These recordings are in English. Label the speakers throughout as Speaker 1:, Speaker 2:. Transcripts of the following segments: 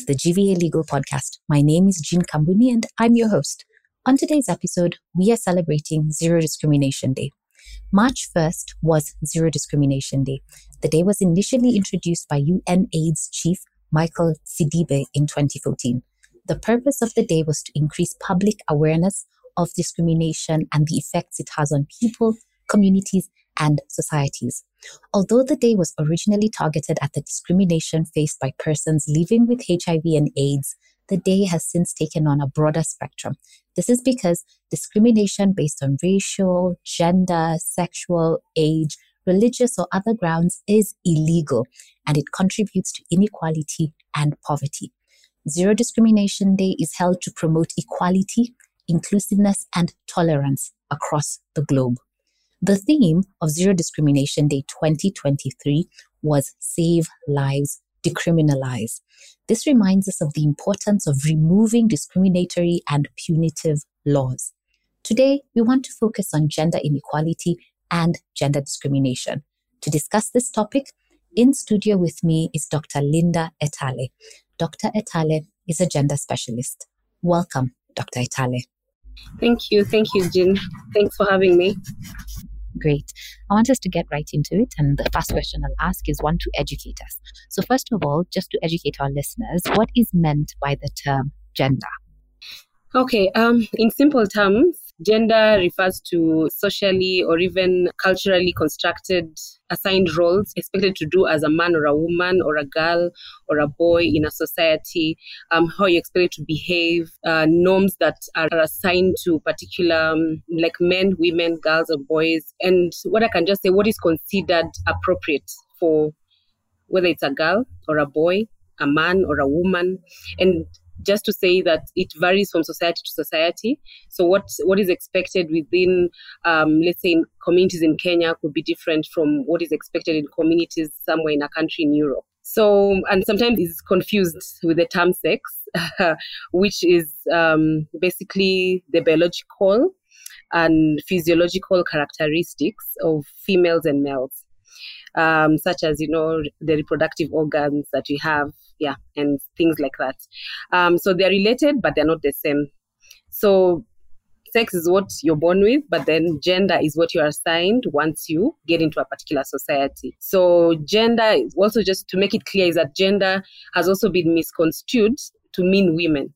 Speaker 1: to the GVA Legal Podcast. My name is Jean Kambuni and I'm your host. On today's episode, we are celebrating Zero Discrimination Day. March 1st was Zero Discrimination Day. The day was initially introduced by UN AIDS Chief Michael Sidibe in 2014. The purpose of the day was to increase public awareness of discrimination and the effects it has on people, communities, and societies. Although the day was originally targeted at the discrimination faced by persons living with HIV and AIDS, the day has since taken on a broader spectrum. This is because discrimination based on racial, gender, sexual, age, religious, or other grounds is illegal and it contributes to inequality and poverty. Zero Discrimination Day is held to promote equality, inclusiveness, and tolerance across the globe. The theme of Zero Discrimination Day 2023 was Save Lives, Decriminalize. This reminds us of the importance of removing discriminatory and punitive laws. Today, we want to focus on gender inequality and gender discrimination. To discuss this topic, in studio with me is Dr. Linda Etale. Dr. Etale is a gender specialist. Welcome, Dr. Etale.
Speaker 2: Thank you. Thank you, Jean. Thanks for having me.
Speaker 1: Great. I want us to get right into it. And the first question I'll ask is one to educate us. So, first of all, just to educate our listeners, what is meant by the term gender?
Speaker 2: Okay, um, in simple terms, gender refers to socially or even culturally constructed assigned roles expected to do as a man or a woman or a girl or a boy in a society, um, how you expect to behave, uh, norms that are assigned to particular, um, like men, women, girls, or boys. And what I can just say, what is considered appropriate for whether it's a girl or a boy, a man or a woman. And just to say that it varies from society to society. So what what is expected within, um, let's say, in communities in Kenya could be different from what is expected in communities somewhere in a country in Europe. So and sometimes it's confused with the term sex, which is um, basically the biological and physiological characteristics of females and males. Um, such as you know the reproductive organs that we have yeah, and things like that. Um, so they're related, but they're not the same. So sex is what you're born with, but then gender is what you are assigned once you get into a particular society. So gender, is also just to make it clear, is that gender has also been misconstrued to mean women.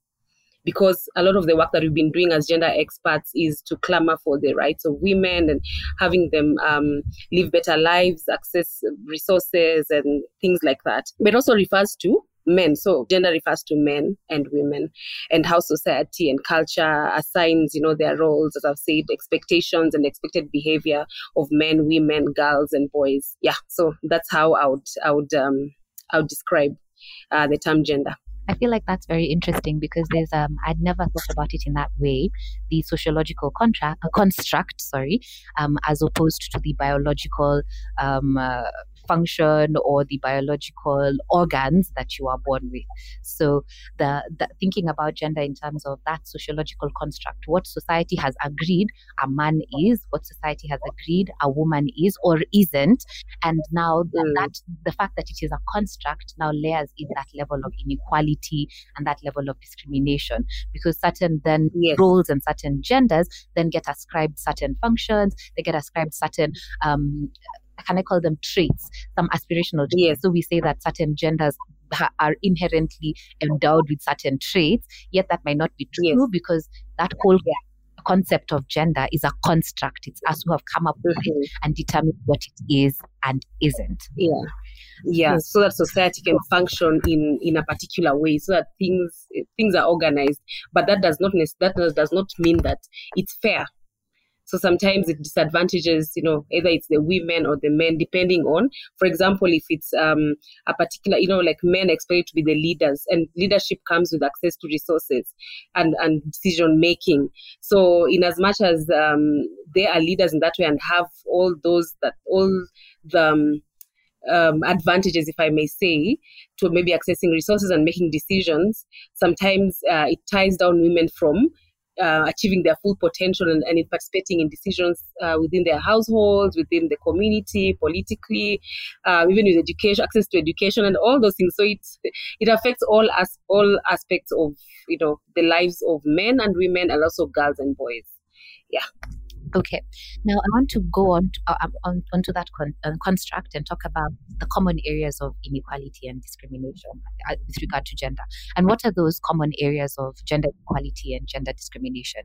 Speaker 2: Because a lot of the work that we've been doing as gender experts is to clamor for the rights of women and having them um, live better lives, access resources, and things like that. But also refers to men. So gender refers to men and women and how society and culture assigns, you know, their roles, as I've said, expectations and expected behavior of men, women, girls, and boys. Yeah. So that's how I would, I would, um, I would describe uh, the term gender.
Speaker 1: I feel like that's very interesting because there's um I'd never thought about it in that way, the sociological contract uh, construct, sorry, um as opposed to the biological um uh, function or the biological organs that you are born with. So the, the thinking about gender in terms of that sociological construct, what society has agreed a man is, what society has agreed a woman is or isn't, and now mm. that the fact that it is a construct now layers in that level of inequality and that level of discrimination because certain then yes. roles and certain genders then get ascribed certain functions, they get ascribed certain um, can I call them traits, some aspirational traits. Yes. So we say that certain genders are inherently endowed with certain traits, yet that might not be true yes. because that whole concept of gender is a construct. It's us who have come up with mm-hmm. it and determined what it is and isn't.
Speaker 2: Yeah. Yeah, yes. so that society can function in in a particular way, so that things things are organized. But that does not that does not mean that it's fair so sometimes it disadvantages, you know, either it's the women or the men, depending on, for example, if it's um, a particular, you know, like men expect to be the leaders, and leadership comes with access to resources and, and decision making. So in as much as um, they are leaders in that way and have all those that all the um, um, advantages, if I may say, to maybe accessing resources and making decisions, sometimes uh, it ties down women from uh, achieving their full potential and, and in participating in decisions uh, within their households, within the community, politically, uh, even with education, access to education, and all those things. So it it affects all as all aspects of you know the lives of men and women, and also girls and boys. Yeah.
Speaker 1: Okay. Now I want to go on to, uh, um, on onto that con- uh, construct and talk about the common areas of inequality and discrimination uh, with regard to gender. And what are those common areas of gender equality and gender discrimination?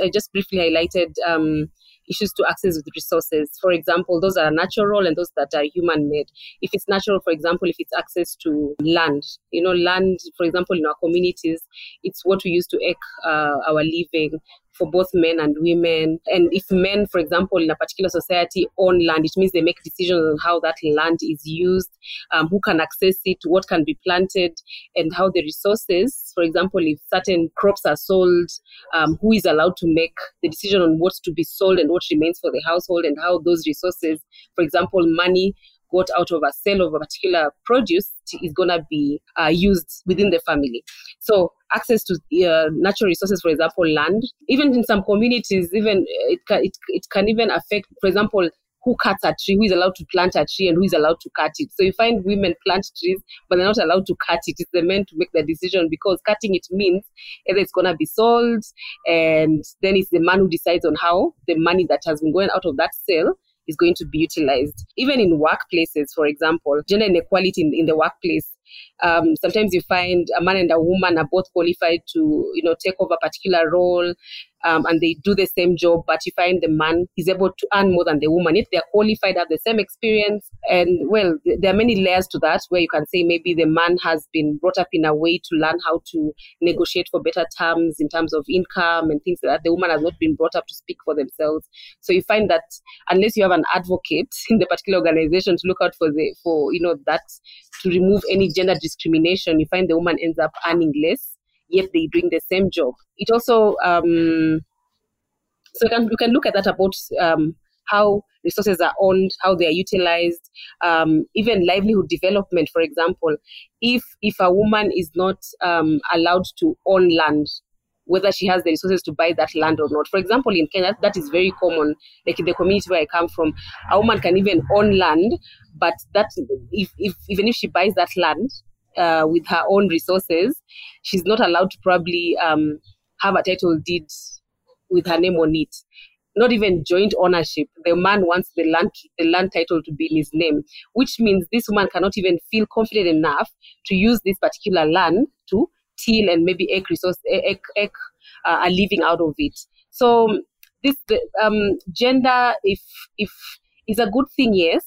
Speaker 2: I just briefly highlighted um, issues to access with resources. For example, those are natural and those that are human made. If it's natural, for example, if it's access to land, you know, land, for example, in our communities, it's what we use to make uh, our living for both men and women. And if men, for example, in a particular society own land, it means they make decisions on how that land is used, um, who can access it, what can be planted, and how the resources, for example, if certain crops are sold, um, who is allowed to make the decision on what's to be sold and what remains for the household, and how those resources, for example, money, got out of a sale of a particular produce is going to be uh, used within the family. So access to uh, natural resources, for example, land, even in some communities, even uh, it can, it, it can even affect, for example, who cuts a tree, who is allowed to plant a tree, and who is allowed to cut it. So you find women plant trees, but they're not allowed to cut it. It's the men to make the decision because cutting it means either it's to be sold, and then it's the man who decides on how the money that has been going out of that sale is going to be utilized. Even in workplaces, for example, gender inequality in, in the workplace um, sometimes you find a man and a woman are both qualified to, you know, take over a particular role, um, and they do the same job, but you find the man is able to earn more than the woman. If they're qualified, have the same experience, and well, there are many layers to that where you can say maybe the man has been brought up in a way to learn how to negotiate for better terms in terms of income and things like that. The woman has not been brought up to speak for themselves. So you find that unless you have an advocate in the particular organization to look out for the for you know that to remove any gender discrimination, you find the woman ends up earning less, yet they're doing the same job. It also, um, so you can, you can look at that about um, how resources are owned, how they are utilized, um, even livelihood development, for example. If, if a woman is not um, allowed to own land, whether she has the resources to buy that land or not. For example, in Kenya, that is very common. Like in the community where I come from, a woman can even own land, but that if, if even if she buys that land uh, with her own resources, she's not allowed to probably um, have a title deed with her name on it. Not even joint ownership. The man wants the land the land title to be in his name, which means this woman cannot even feel confident enough to use this particular land to till and maybe egg resource egg, egg uh, a living out of it. So this um, gender, if if is a good thing, yes,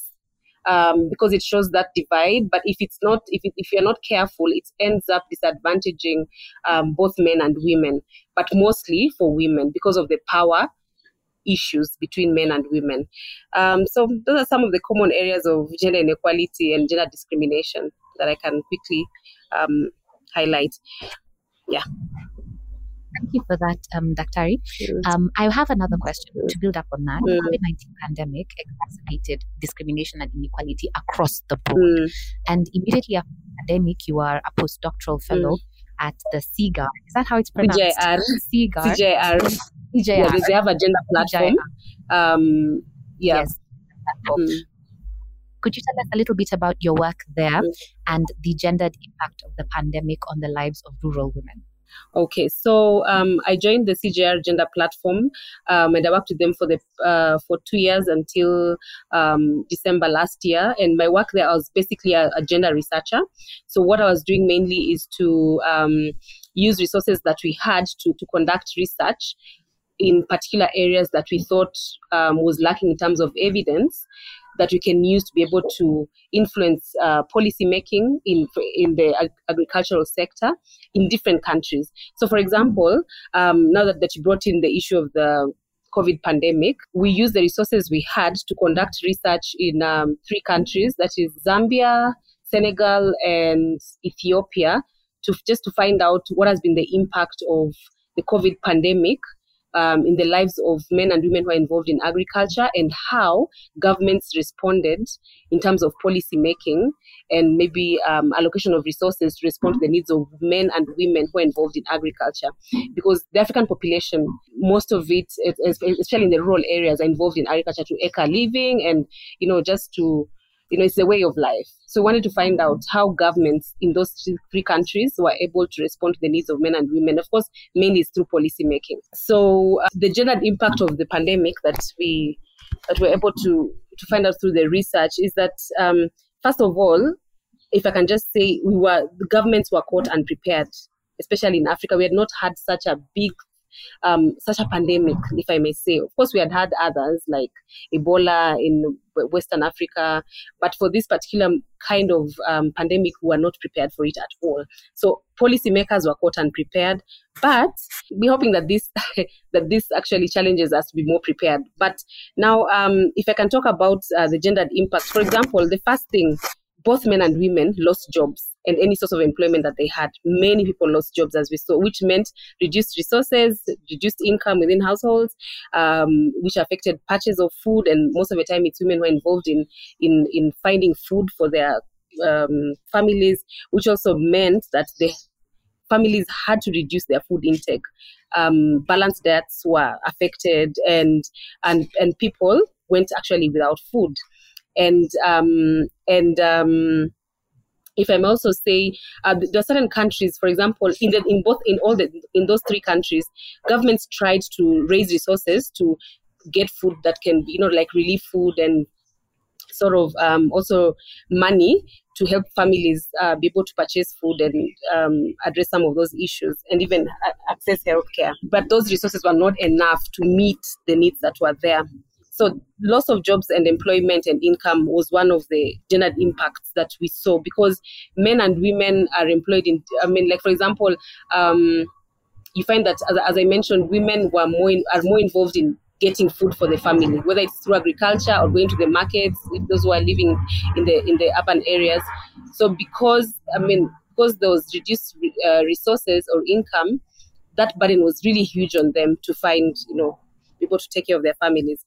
Speaker 2: um, because it shows that divide. But if it's not, if, it, if you're not careful, it ends up disadvantaging um, both men and women, but mostly for women because of the power issues between men and women. Um, so those are some of the common areas of gender inequality and gender discrimination that I can quickly um, highlight. Yeah.
Speaker 1: Thank you for that, um, Daktari. Um, I have another question to build up on that. COVID 19 pandemic exacerbated discrimination and inequality across the board. Mm. And immediately after the pandemic, you are a postdoctoral fellow at the CIGAR. Is that how it's pronounced?
Speaker 2: CGIAR.
Speaker 1: CIGAR.
Speaker 2: CGIAR. CGIAR. Yeah, they have a gender platform. Um, yeah. Yes.
Speaker 1: Mm. Could you tell us a little bit about your work there mm. and the gendered impact of the pandemic on the lives of rural women?
Speaker 2: Okay, so um, I joined the CGIAR Gender Platform, um, and I worked with them for the uh, for two years until um, December last year. And my work there, I was basically a, a gender researcher. So what I was doing mainly is to um, use resources that we had to to conduct research in particular areas that we thought um, was lacking in terms of evidence that we can use to be able to influence uh, policy making in in the ag- agricultural sector in different countries. So, for example, um, now that, that you brought in the issue of the COVID pandemic, we used the resources we had to conduct research in um, three countries that is, Zambia, Senegal, and Ethiopia to just to find out what has been the impact of the COVID pandemic um, in the lives of men and women who are involved in agriculture and how governments responded in terms of policy making and maybe um, allocation of resources to respond to the needs of men and women who are involved in agriculture. Because the African population, most of it, especially in the rural areas, are involved in agriculture to eke a living and, you know, just to you know, it's a way of life. So we wanted to find out how governments in those three countries were able to respond to the needs of men and women. Of course, mainly through policy making. So uh, the general impact of the pandemic that we that we're able to to find out through the research is that um, first of all, if I can just say, we were the governments were caught unprepared, especially in Africa. We had not had such a big um, such a pandemic, if I may say. Of course, we had had others like Ebola in Western Africa, but for this particular kind of um, pandemic, we were not prepared for it at all. So policymakers were caught unprepared, but we're hoping that this that this actually challenges us to be more prepared. But now, um, if I can talk about uh, the gendered impact, for example, the first thing both men and women lost jobs and any source of employment that they had. Many people lost jobs, as we saw, which meant reduced resources, reduced income within households, um, which affected purchase of food. And most of the time, it's women who are involved in in in finding food for their um, families, which also meant that the families had to reduce their food intake. Um, balanced diets were affected, and and and people went actually without food and um, and um, if I may also say, uh, there are certain countries, for example, in the, in both in all the in those three countries, governments tried to raise resources to get food that can be, you know, like relief food and sort of um, also money to help families uh, be able to purchase food and um, address some of those issues and even access healthcare. But those resources were not enough to meet the needs that were there. So loss of jobs and employment and income was one of the general impacts that we saw because men and women are employed in, I mean, like for example, um, you find that as, as, I mentioned, women were more in, are more involved in getting food for the family, whether it's through agriculture or going to the markets. Those who are living in the in the urban areas. So because I mean because there was reduced uh, resources or income, that burden was really huge on them to find you know able to take care of their families.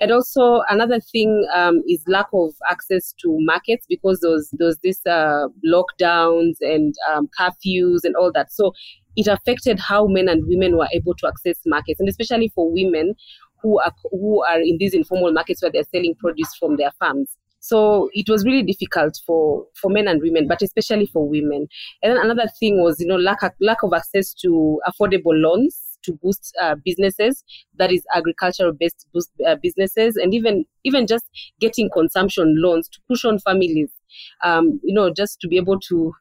Speaker 2: And also another thing um, is lack of access to markets because those those this uh, lockdowns and um, curfews and all that. So it affected how men and women were able to access markets, and especially for women who are who are in these informal markets where they're selling produce from their farms. So it was really difficult for, for men and women, but especially for women. And then another thing was, you know, lack of, lack of access to affordable loans to boost uh, businesses. That is agricultural based uh, businesses and even even just getting consumption loans to push on families. Um, you know just to be able to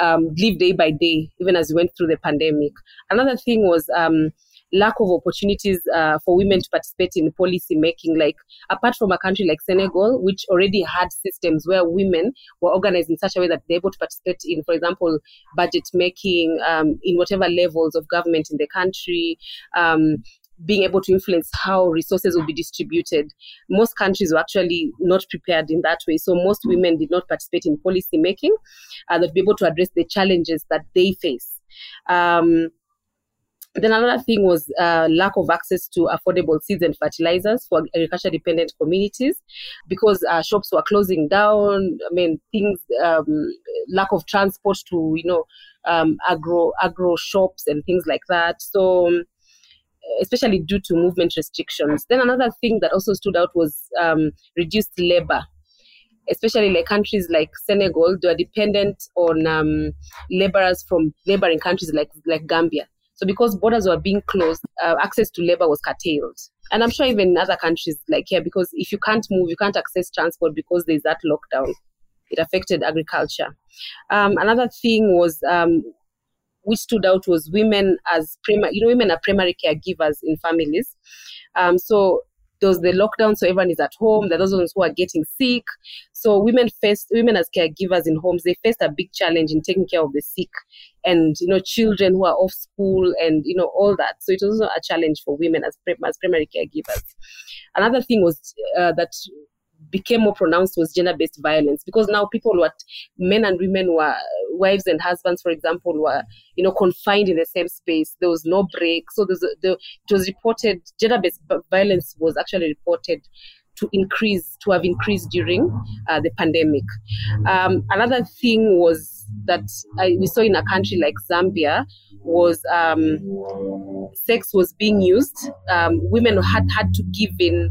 Speaker 2: um, live day by day even as we went through the pandemic. Another thing was um, lack of opportunities uh, for women to participate in policy making. Like apart from a country like Senegal, which already had systems where women were organized in such a way that they're able to participate in, for example, budget making um, in whatever levels of government in the country. Um, being able to influence how resources will be distributed. Most countries were actually not prepared in that way. So most women did not participate in policy making uh, that be able to address the challenges that they face. Um, then another thing was uh, lack of access to affordable seeds and fertilizers for agriculture dependent communities because uh, shops were closing down. I mean, things, um, lack of transport to, you know, um, agro, agro shops and things like that. So, um, especially due to movement restrictions. Then another thing that also stood out was um, reduced labor especially like countries like Senegal, they are dependent on um, laborers from neighboring countries like like Gambia. So because borders were being closed, uh, access to labor was curtailed. And I'm sure even in other countries like here, because if you can't move, you can't access transport because there's that lockdown. It affected agriculture. Um, another thing was um, which stood out was women as primary, you know, women are primary caregivers in families. Um, so there was the lockdown, so everyone is at home. There are those ones who are getting sick. So women faced women as caregivers in homes, they faced a big challenge in taking care of the sick and you know children who are off school and you know all that. So it was also a challenge for women as as primary caregivers. Another thing was uh, that became more pronounced was gender-based violence because now people were men and women were wives and husbands for example were you know confined in the same space. There was no break. So there's a, the, it was reported gender-based violence was actually reported to increase to have increased during uh, the pandemic. Um, another thing was that I, we saw in a country like zambia was um, sex was being used. Um, women had had to give in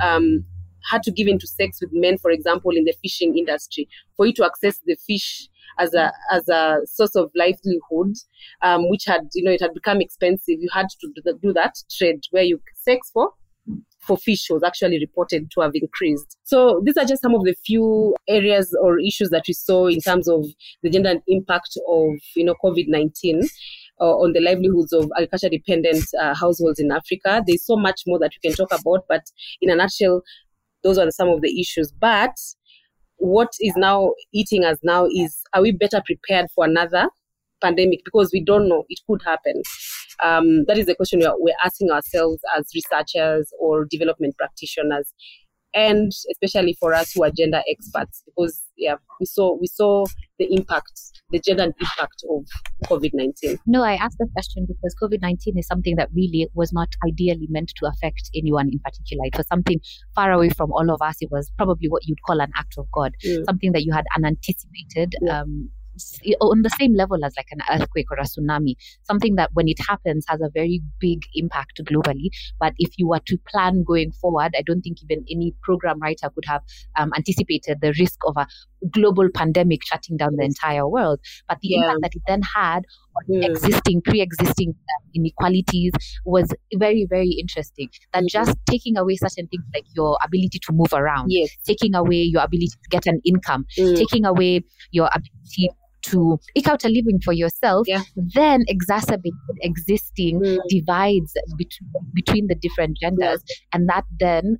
Speaker 2: um, had to give in to sex with men, for example, in the fishing industry, for you to access the fish as a as a source of livelihood, um, which had you know it had become expensive. You had to do that trade where you sex for for fish was actually reported to have increased. So these are just some of the few areas or issues that we saw in terms of the gender impact of you know COVID nineteen. Uh, on the livelihoods of agriculture dependent uh, households in Africa. There's so much more that we can talk about, but in a nutshell, those are some of the issues. But what is now eating us now is are we better prepared for another pandemic? Because we don't know, it could happen. Um, that is the question we are, we're asking ourselves as researchers or development practitioners and especially for us who are gender experts because yeah we saw we saw the impact the gender impact of covid-19
Speaker 1: no i asked the question because covid-19 is something that really was not ideally meant to affect anyone in particular it was something far away from all of us it was probably what you'd call an act of god mm. something that you had unanticipated yeah. um, on the same level as like an earthquake or a tsunami, something that when it happens has a very big impact globally. But if you were to plan going forward, I don't think even any program writer could have um, anticipated the risk of a global pandemic shutting down the entire world. But the yeah. impact that it then had on mm. existing, pre-existing uh, inequalities was very, very interesting. That mm. just taking away certain things like your ability to move around,
Speaker 2: yes.
Speaker 1: taking away your ability to get an income, mm. taking away your ability to eke out a living for yourself,
Speaker 2: yeah.
Speaker 1: then exacerbate existing mm. divides between, between the different genders. Yeah. And that then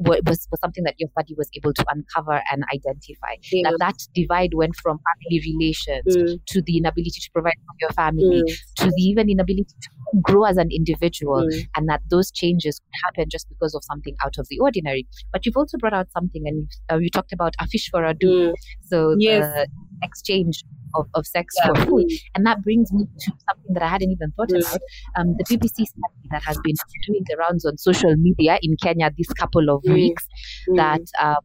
Speaker 1: was, was something that your study was able to uncover and identify. Yeah. That that divide went from family relations mm. to the inability to provide for your family, mm. to the even inability to grow as an individual, mm. and that those changes could happen just because of something out of the ordinary. But you've also brought out something, and uh, you talked about a fish for a do.
Speaker 2: Mm.
Speaker 1: So
Speaker 2: yes.
Speaker 1: the exchange of, of sex yeah. for food. And that brings me to something that I hadn't even thought mm. about. Um, the BBC study that has been doing the rounds on social media in Kenya this couple of mm. weeks mm. that um,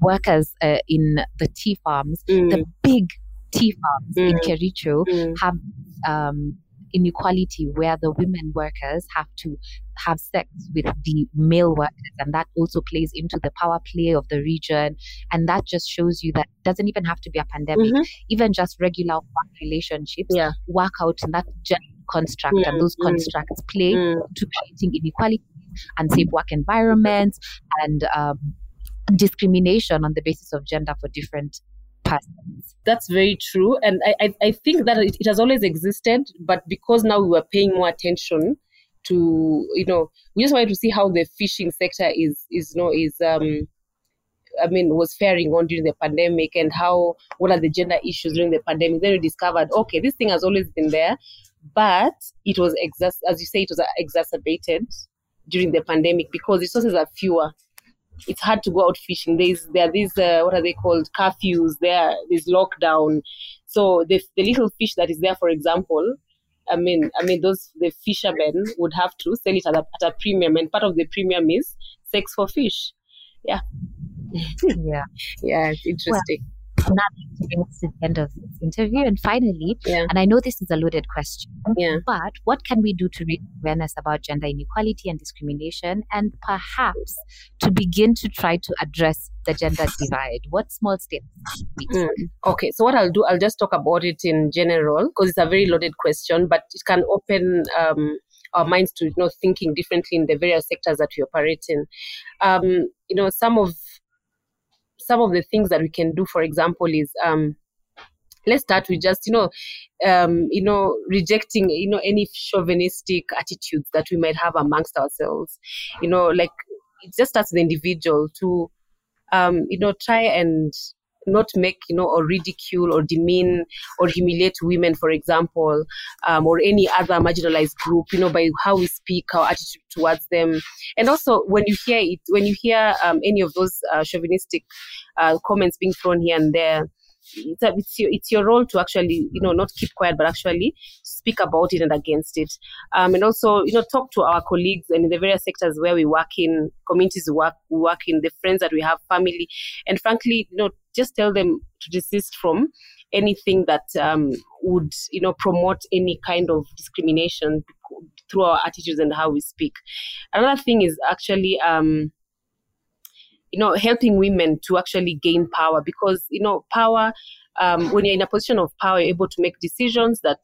Speaker 1: workers uh, in the tea farms, the
Speaker 2: mm.
Speaker 1: big tea farms in
Speaker 2: Mm.
Speaker 1: Kericho,
Speaker 2: Mm.
Speaker 1: have um, inequality where the women workers have to have sex with the male workers and that also plays into the power play of the region and that just shows you that it doesn't even have to be a pandemic
Speaker 2: Mhm.
Speaker 1: even just regular work relationships
Speaker 2: Yeah.
Speaker 1: work out in that gender construct
Speaker 2: Mm,
Speaker 1: and those
Speaker 2: mm,
Speaker 1: constructs play
Speaker 2: Mm.
Speaker 1: to creating inequality and safe work environments and um, discrimination on the basis of gender for different persons.
Speaker 2: That's very true. And I, I, think that it, has always existed, but because now we were paying more attention to, you know, we just wanted to see how the fishing sector is, is you know, is, um, I mean, was faring on during the pandemic and how, what are the gender issues during the pandemic. Then we discovered, okay, this thing has always been there, but it was, exac- as you say, it was exacerbated during the pandemic because resources are fewer it's hard to go out fishing. There's there are these uh, what are they called curfews. There there's lockdown. So the the little fish that is there, for example, I mean I mean those the fishermen would have to sell it at a, at a premium, and part of the premium is sex for fish. Yeah,
Speaker 1: yeah.
Speaker 2: yeah, it's interesting.
Speaker 1: And that brings us to the end of this interview. And finally,
Speaker 2: yeah,
Speaker 1: and I know this is a loaded question,
Speaker 2: yeah.
Speaker 1: but what can we do to raise awareness about gender inequality and discrimination and perhaps to begin to try to address the gender divide? What small steps should we take?
Speaker 2: Mm. Okay, so what I'll do, I'll just talk about it in general because it's a very loaded question, but it can open um, our minds to you know thinking differently in the various sectors that we operate in. Um, you know, some of some of the things that we can do, for example, is um, let's start with just you know um, you know rejecting you know any chauvinistic attitudes that we might have amongst ourselves. You know, like it just starts with the individual to um, you know try and not make you know or ridicule or demean or humiliate women for example um, or any other marginalized group you know by how we speak our attitude towards them. And also when you hear it when you hear um, any of those uh, chauvinistic uh, comments being thrown here and there it's, a, it's, your, it's your role to actually you know not keep quiet but actually speak about it and against it. Um, and also you know talk to our colleagues and in the various sectors where we work in communities work work in the friends that we have family. And frankly you know just tell them to desist from anything that um, would you know promote any kind of discrimination through our attitudes and how we speak. Another thing is actually um, you know helping women to actually gain power because you know power um, when you're in a position of power, you're able to make decisions that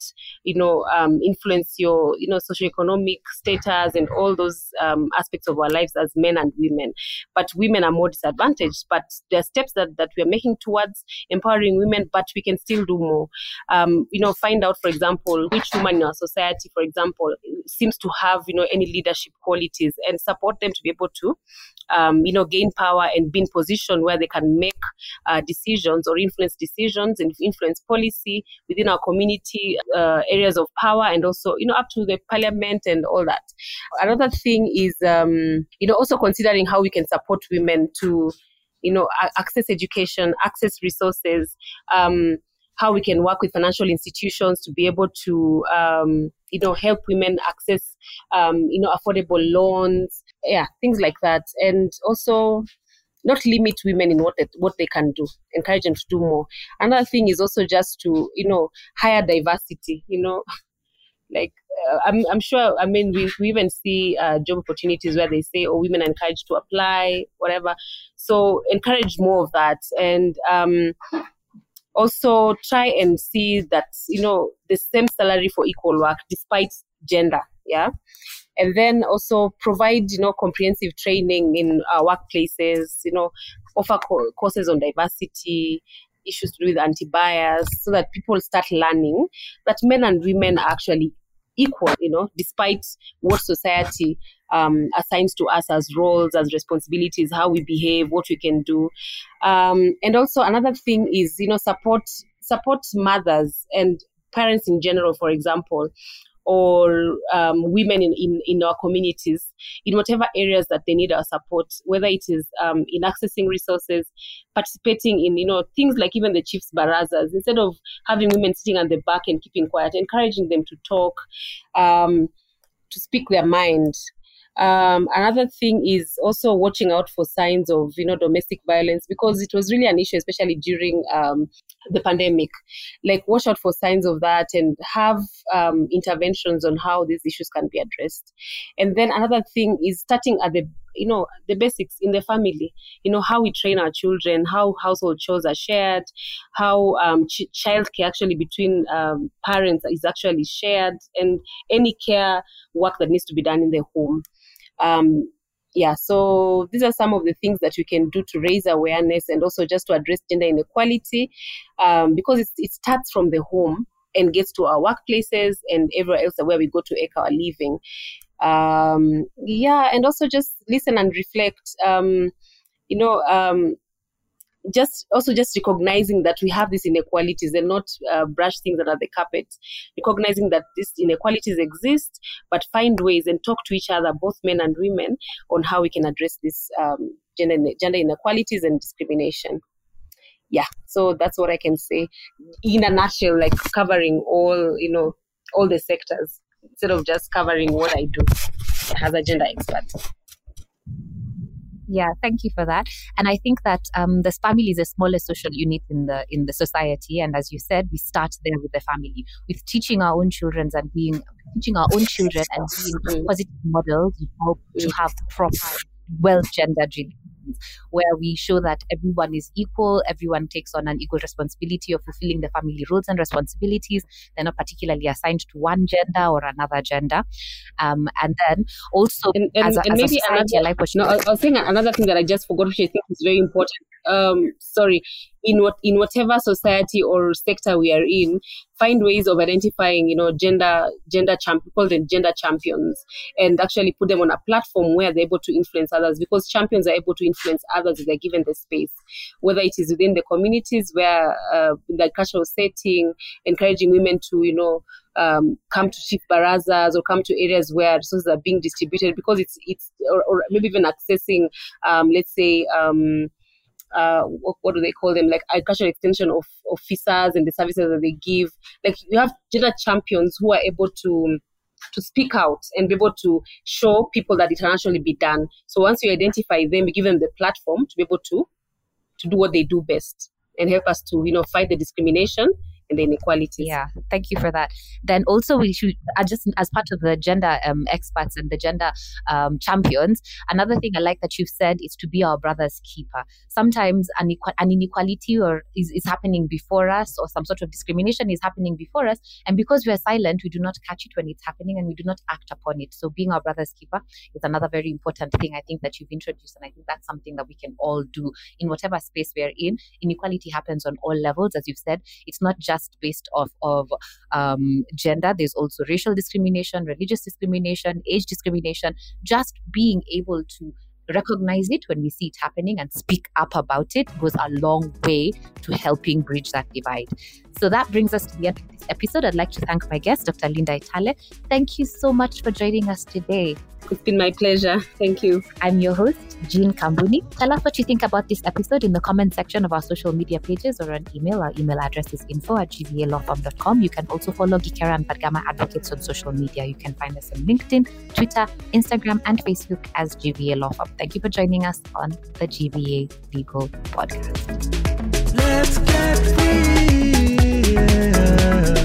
Speaker 2: you know um, influence your you know socioeconomic status and all those um, aspects of our lives as men and women. But women are more disadvantaged. But there are steps that, that we are making towards empowering women, but we can still do more. Um, you know, find out, for example, which woman in our society, for example, seems to have you know any leadership qualities, and support them to be able to um, you know gain power and be in position where they can make uh, decisions or influence decisions decisions and influence policy within our community uh, areas of power and also you know up to the parliament and all that. Another thing is um, you know also considering how we can support women to you know access education access resources um, how we can work with financial institutions to be able to um, you know help women access um, you know affordable loans yeah things like that. And also not limit women in what they, what they can do, encourage them to do more. Another thing is also just to you know hire diversity. You know, like uh, I'm I'm sure. I mean, we, we even see uh, job opportunities where they say, "Oh, women are encouraged to apply, whatever." So encourage more of that, and um, also try and see that you know the same salary for equal work despite gender. Yeah, and then also provide you know comprehensive training in our workplaces you know offer co- courses on diversity issues to do with anti-bias so that people start learning that men and women are actually equal you know despite what society um, assigns to us as roles as responsibilities how we behave what we can do. Um, and also another thing is you know support support mothers and parents in general for example or um, women in, in, in our communities in whatever areas that they need our support, whether it is um, in accessing resources, participating in, you know, things like even the chief's barazas, instead of having women sitting at the back and keeping quiet, encouraging them to talk, um, to speak their mind. Um, another thing is also watching out for signs of you know domestic violence because it was really an issue, especially during um, the pandemic. Like watch out for signs of that and have um, interventions on how these issues can be addressed. And then another thing is starting at the you know the basics in the family you know how we train our children how household chores are shared how um, ch- child care actually between um, parents is actually shared and any care work that needs to be done in the home um, yeah, so these are some of the things that we can do to raise awareness and also just to address gender inequality um, because it, starts from the home and gets to our workplaces and everywhere else where we go to make our living. Um, yeah, and also just listen and reflect. Um, you know, um, just also just recognizing that we have these inequalities and not uh, brush things under the carpet. Recognizing that these inequalities exist but find ways and talk to each other both men and women on how we can address these um, gender, gender inequalities and discrimination. Yeah so that's what i can say in a nutshell like covering all you know all the sectors instead of just covering what i do as a gender expert
Speaker 1: yeah, thank you for that. And I think that um, the family is the smallest social unit in the in the society. And as you said, we start there with the family, with teaching our own children and being teaching our own children and being positive models. To have proper, well gendered where we show that everyone is equal, everyone takes on an equal responsibility of fulfilling the family roles and responsibilities. They're not particularly assigned to one gender or another gender. Um, and then also,
Speaker 2: and, and, as a, and as maybe society, another, like no, I was saying another thing that I just forgot, which I think is very important. Um, sorry, in what in whatever society or sector we are in, find ways of identifying, you know, gender gender champ call them gender champions, and actually put them on a platform where they're able to influence others because champions are able to influence others if they're given the space, whether it is within the communities where uh, in the cultural setting, encouraging women to, you know, um, come to chief barazas or come to areas where resources are being distributed because it's it's or, or maybe even accessing um, let's say um, uh, what, do they call them? Like agricultural extension of officers and the services that they give. Like you have gender champions who are able to to speak out and be able to show people that it can actually be done. So once you identify them you give them the platform to be able to to do what they do best and help us to you know fight the discrimination and inequalities.
Speaker 1: Yeah, thank you for that. Then also we should just as part of the gender um, experts and the gender um, champions. Another thing I like that you've said is to be our brother's keeper. Sometimes an, an inequality or is, is happening before us, or some sort of discrimination is happening before us, and because we are silent, we do not catch it when it's happening, and we do not act upon it. So being our brother's keeper is another very important thing I think that you've introduced, and I think that's something that we can all do in whatever space we are in. Inequality happens on all levels, as you've said. It's not just just based off of um, gender. There's also racial discrimination, religious discrimination, age discrimination. Just being able to recognize it when we see it happening and speak up about it goes a long way to helping bridge that divide. So that brings us to the end of this episode. I'd like to thank my guest, Dr. Linda Etale. Thank you so much for joining us today.
Speaker 2: It's been my pleasure. Thank you.
Speaker 1: I'm your host, Jean Kambuni. Tell us what you think about this episode in the comment section of our social media pages or on email. Our email address is info at gvalawfirm.com. You can also follow Gikera and Vadgama Advocates on social media. You can find us on LinkedIn, Twitter, Instagram, and Facebook as GVA Law Firm. Thank you for joining us on the GVA Legal Podcast. Let's get free yeah.